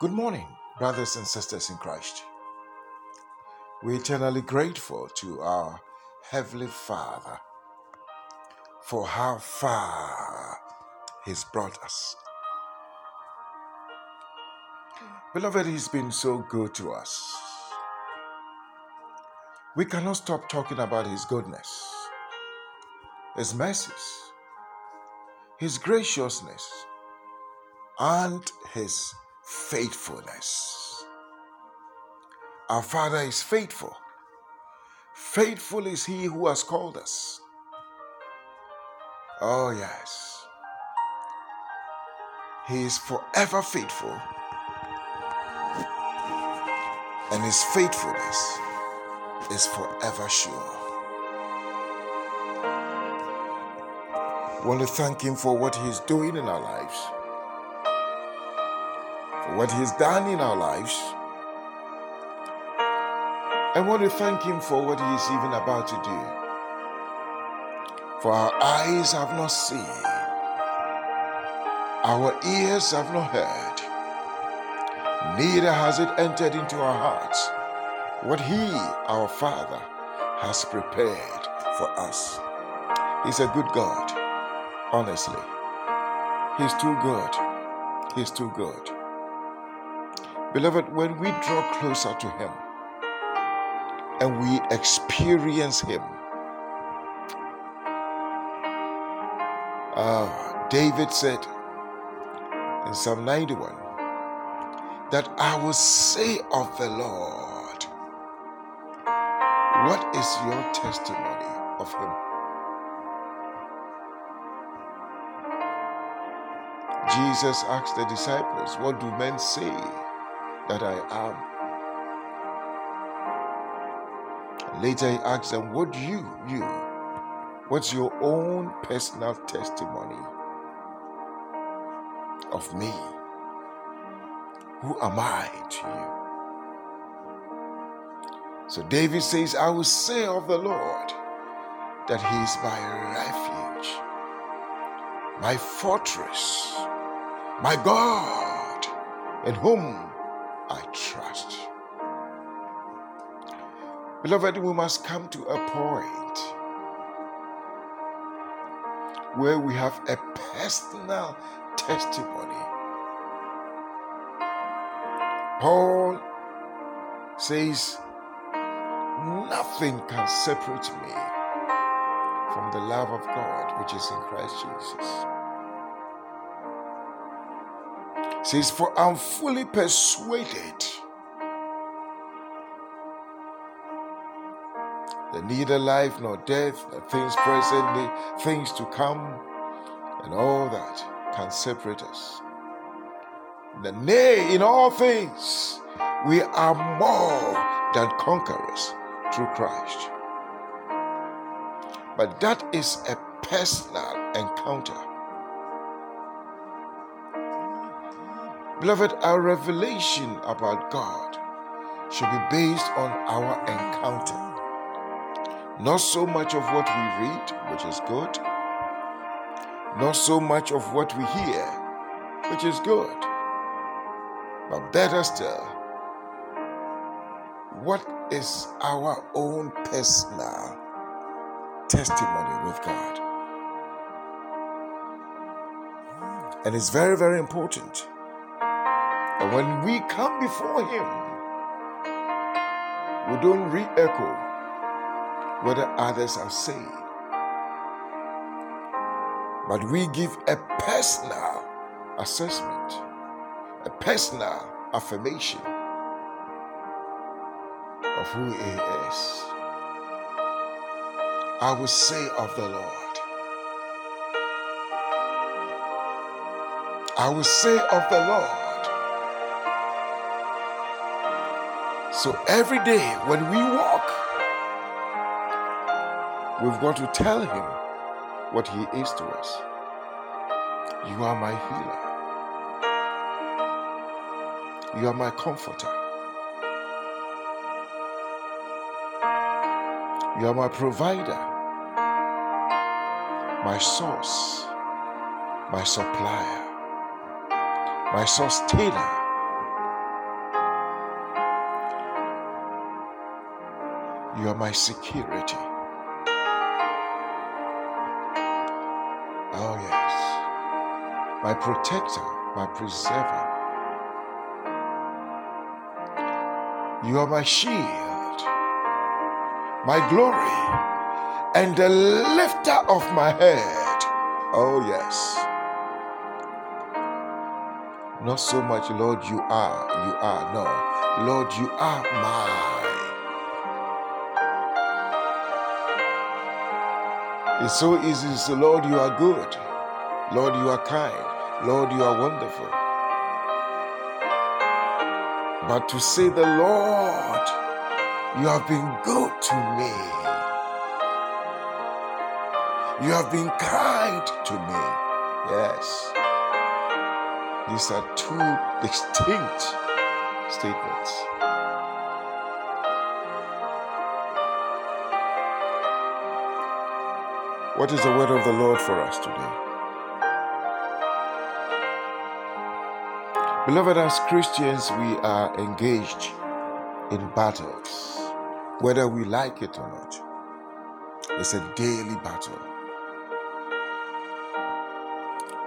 Good morning, brothers and sisters in Christ. We're eternally grateful to our Heavenly Father for how far He's brought us. Beloved, He's been so good to us. We cannot stop talking about His goodness, His mercies, His graciousness, and His faithfulness. Our Father is faithful. Faithful is He who has called us. Oh, yes. He is forever faithful, and His faithfulness is forever sure. I want to thank Him for what He's doing in our lives what He's done in our lives. I want to thank Him for what He is even about to do. For our eyes have not seen, our ears have not heard, neither has it entered into our hearts what He, our Father, has prepared for us. He's a good God, honestly. He's too good. He's too good. Beloved, when we draw closer to Him and we experience Him, uh, David said in Psalm 91 that I will say of the Lord, What is your testimony of Him? Jesus asked the disciples, What do men say that I am. Later he asks them, What do you, you, what's your own personal testimony of me? Who am I to you? So David says, I will say of the Lord that he is my refuge, my fortress, my God, in whom Beloved, we must come to a point where we have a personal testimony. Paul says, Nothing can separate me from the love of God which is in Christ Jesus. says, For I'm fully persuaded neither life nor death, nor things present, things to come, and all that can separate us. The nay, in all things, we are more than conquerors through Christ. But that is a personal encounter Beloved, our revelation about God should be based on our encounter. Not so much of what we read, which is good, not so much of what we hear, which is good, but better still, what is our own personal testimony with God? And it's very, very important and when we come before Him, we don't re echo what others have said, but we give a personal assessment, a personal affirmation of who He is. I will say of the Lord, I will say of the Lord, So every day when we walk, We've got to tell him what he is to us. You are my healer. You are my comforter. You are my provider, my source, my supplier, my sustainer. You are my security. Oh, yes. My protector, my preserver. You are my shield, my glory, and the lifter of my head. Oh, yes. Not so much, Lord, you are, you are. No, Lord, you are mine. It's so easy to say, Lord, you are good. Lord, you are kind. Lord, you are wonderful. But to say, the Lord, you have been good to me. You have been kind to me. Yes. These are two distinct statements. What is the word of the Lord for us today? Beloved, as Christians, we are engaged in battles, whether we like it or not. It's a daily battle.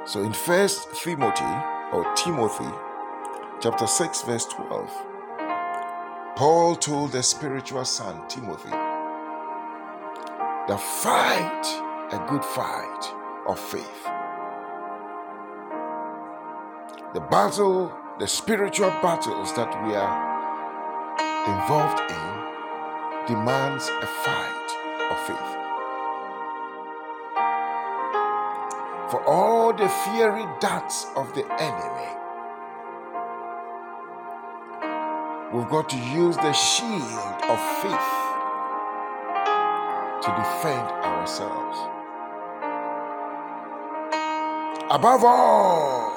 So in First Timothy or Timothy, chapter 6, verse 12, Paul told the spiritual son Timothy, the fight a good fight of faith. The battle, the spiritual battles that we are involved in, demands a fight of faith. For all the fiery darts of the enemy, we've got to use the shield of faith to defend ourselves. Above all,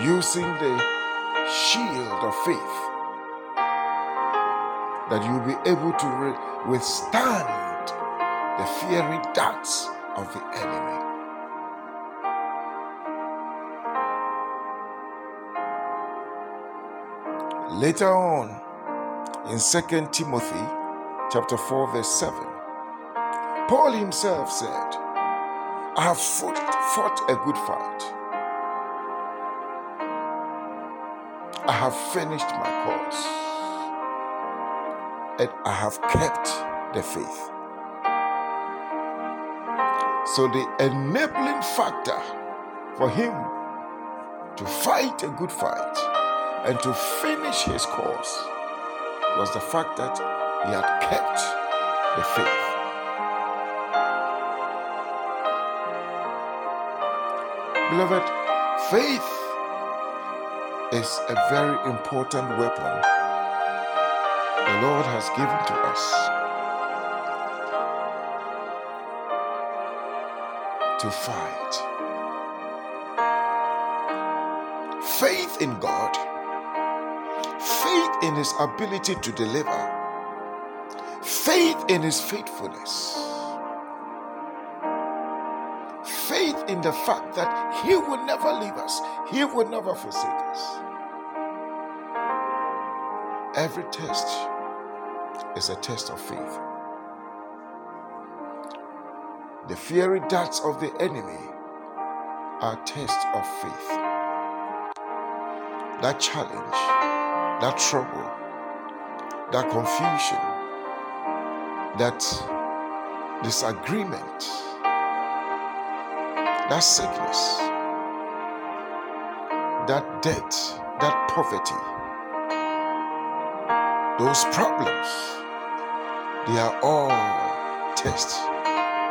using the shield of faith that you'll be able to re- withstand the fiery darts of the enemy. Later on, in 2 Timothy chapter 4 verse 7, Paul himself said, I have fought, fought a good fight. I have finished my course. And I have kept the faith. So, the enabling factor for him to fight a good fight and to finish his course was the fact that he had kept the faith. Beloved, faith is a very important weapon the Lord has given to us to fight. Faith in God, faith in His ability to deliver, faith in His faithfulness in the fact that He will never leave us, He will never forsake us. Every test is a test of faith. The fiery darts of the enemy are tests of faith. That challenge, that trouble, that confusion, that disagreement that sickness, that debt, that poverty, those problems, they are all tests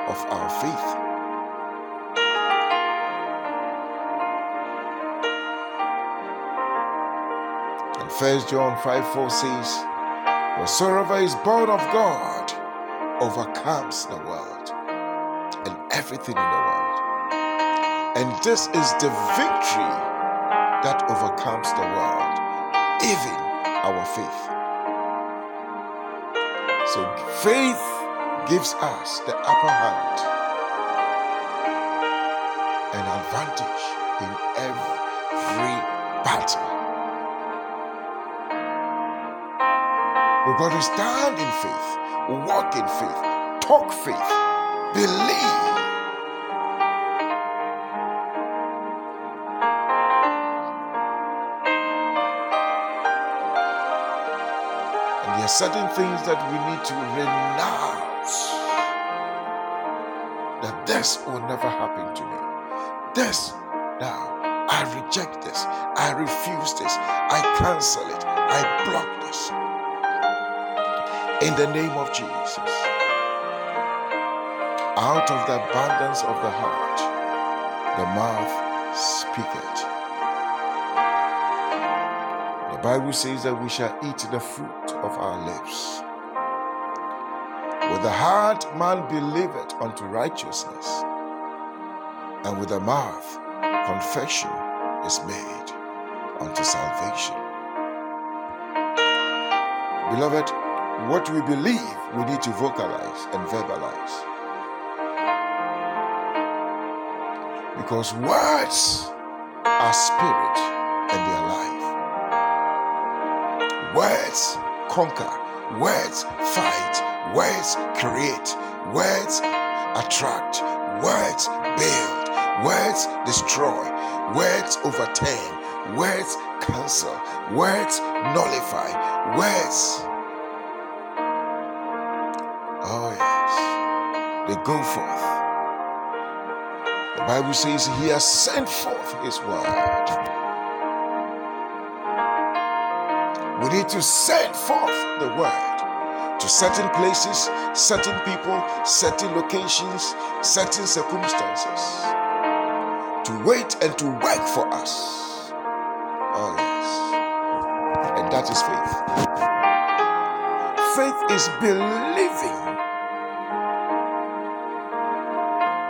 of our faith. And First John 5 4 says, Whatsoever is born of God overcomes the world and everything in the. And this is the victory that overcomes the world, even our faith. So faith gives us the upper hand, an advantage in every battle. We've got to stand in faith, walk in faith, talk faith, believe. Are certain things that we need to renounce. That this will never happen to me. This now. I reject this. I refuse this. I cancel it. I block this. In the name of Jesus. Out of the abundance of the heart, the mouth speaketh. The Bible says that we shall eat the fruit of our lips. With the heart man believeth unto righteousness, and with the mouth confession is made unto salvation. Beloved, what we believe, we need to vocalize and verbalize. Because words are spirit and they are life. Words conquer, words fight, words create, words attract, words build. Words destroy, words overturn, words cancel, words nullify, words. Oh, yes, they go forth. The Bible says he has sent forth his word. We need to send forth the word to certain places, certain people, certain locations, certain circumstances to wait and to work for us. Oh, yes. And that is faith. Faith is believing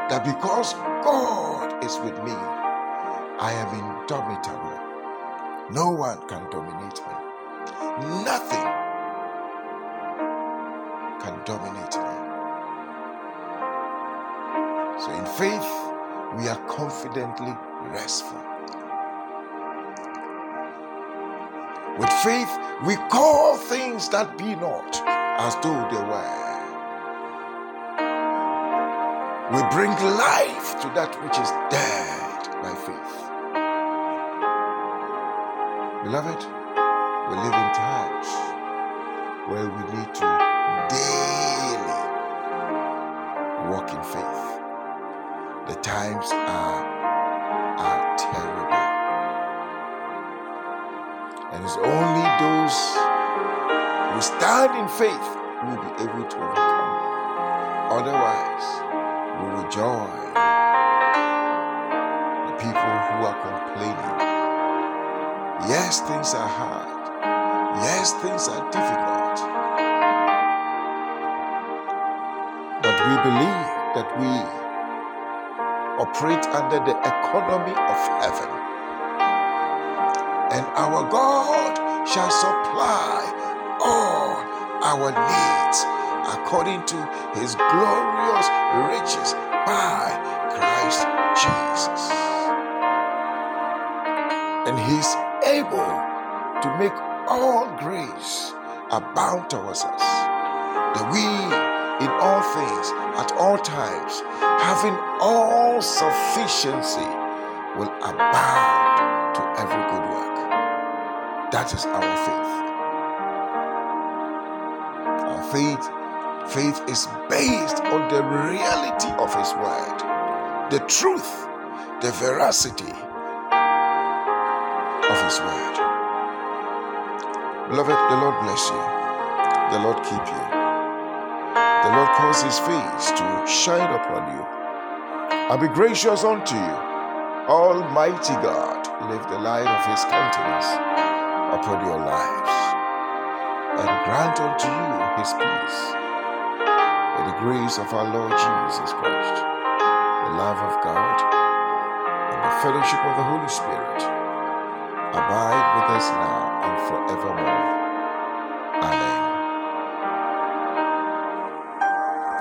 that because God is with me, I am indomitable. No one can dominate me. Nothing can dominate me. So, in faith, we are confidently restful. With faith, we call things that be not as though they were. We bring life to that which is dead by faith. Beloved, we live in times where we need to daily walk in faith. The times are, are terrible. And it's only those who stand in faith will be able to overcome. Otherwise, we will join the people who are complaining. Yes, things are hard. Yes, things are difficult. But we believe that we operate under the economy of heaven. And our God shall supply all our needs according to his glorious riches by Christ Jesus. And he's able to make all grace abound towards us, that we in all things, at all times, having all sufficiency, will abound to every good work. That is our faith. Our faith, faith is based on the reality of His word, the truth, the veracity of His word. Beloved, the Lord bless you. The Lord keep you. The Lord cause his face to shine upon you and be gracious unto you. Almighty God, lift the light of his countenance upon your lives and grant unto you his peace. In the grace of our Lord Jesus Christ, the love of God, and the fellowship of the Holy Spirit abide with us now and forevermore.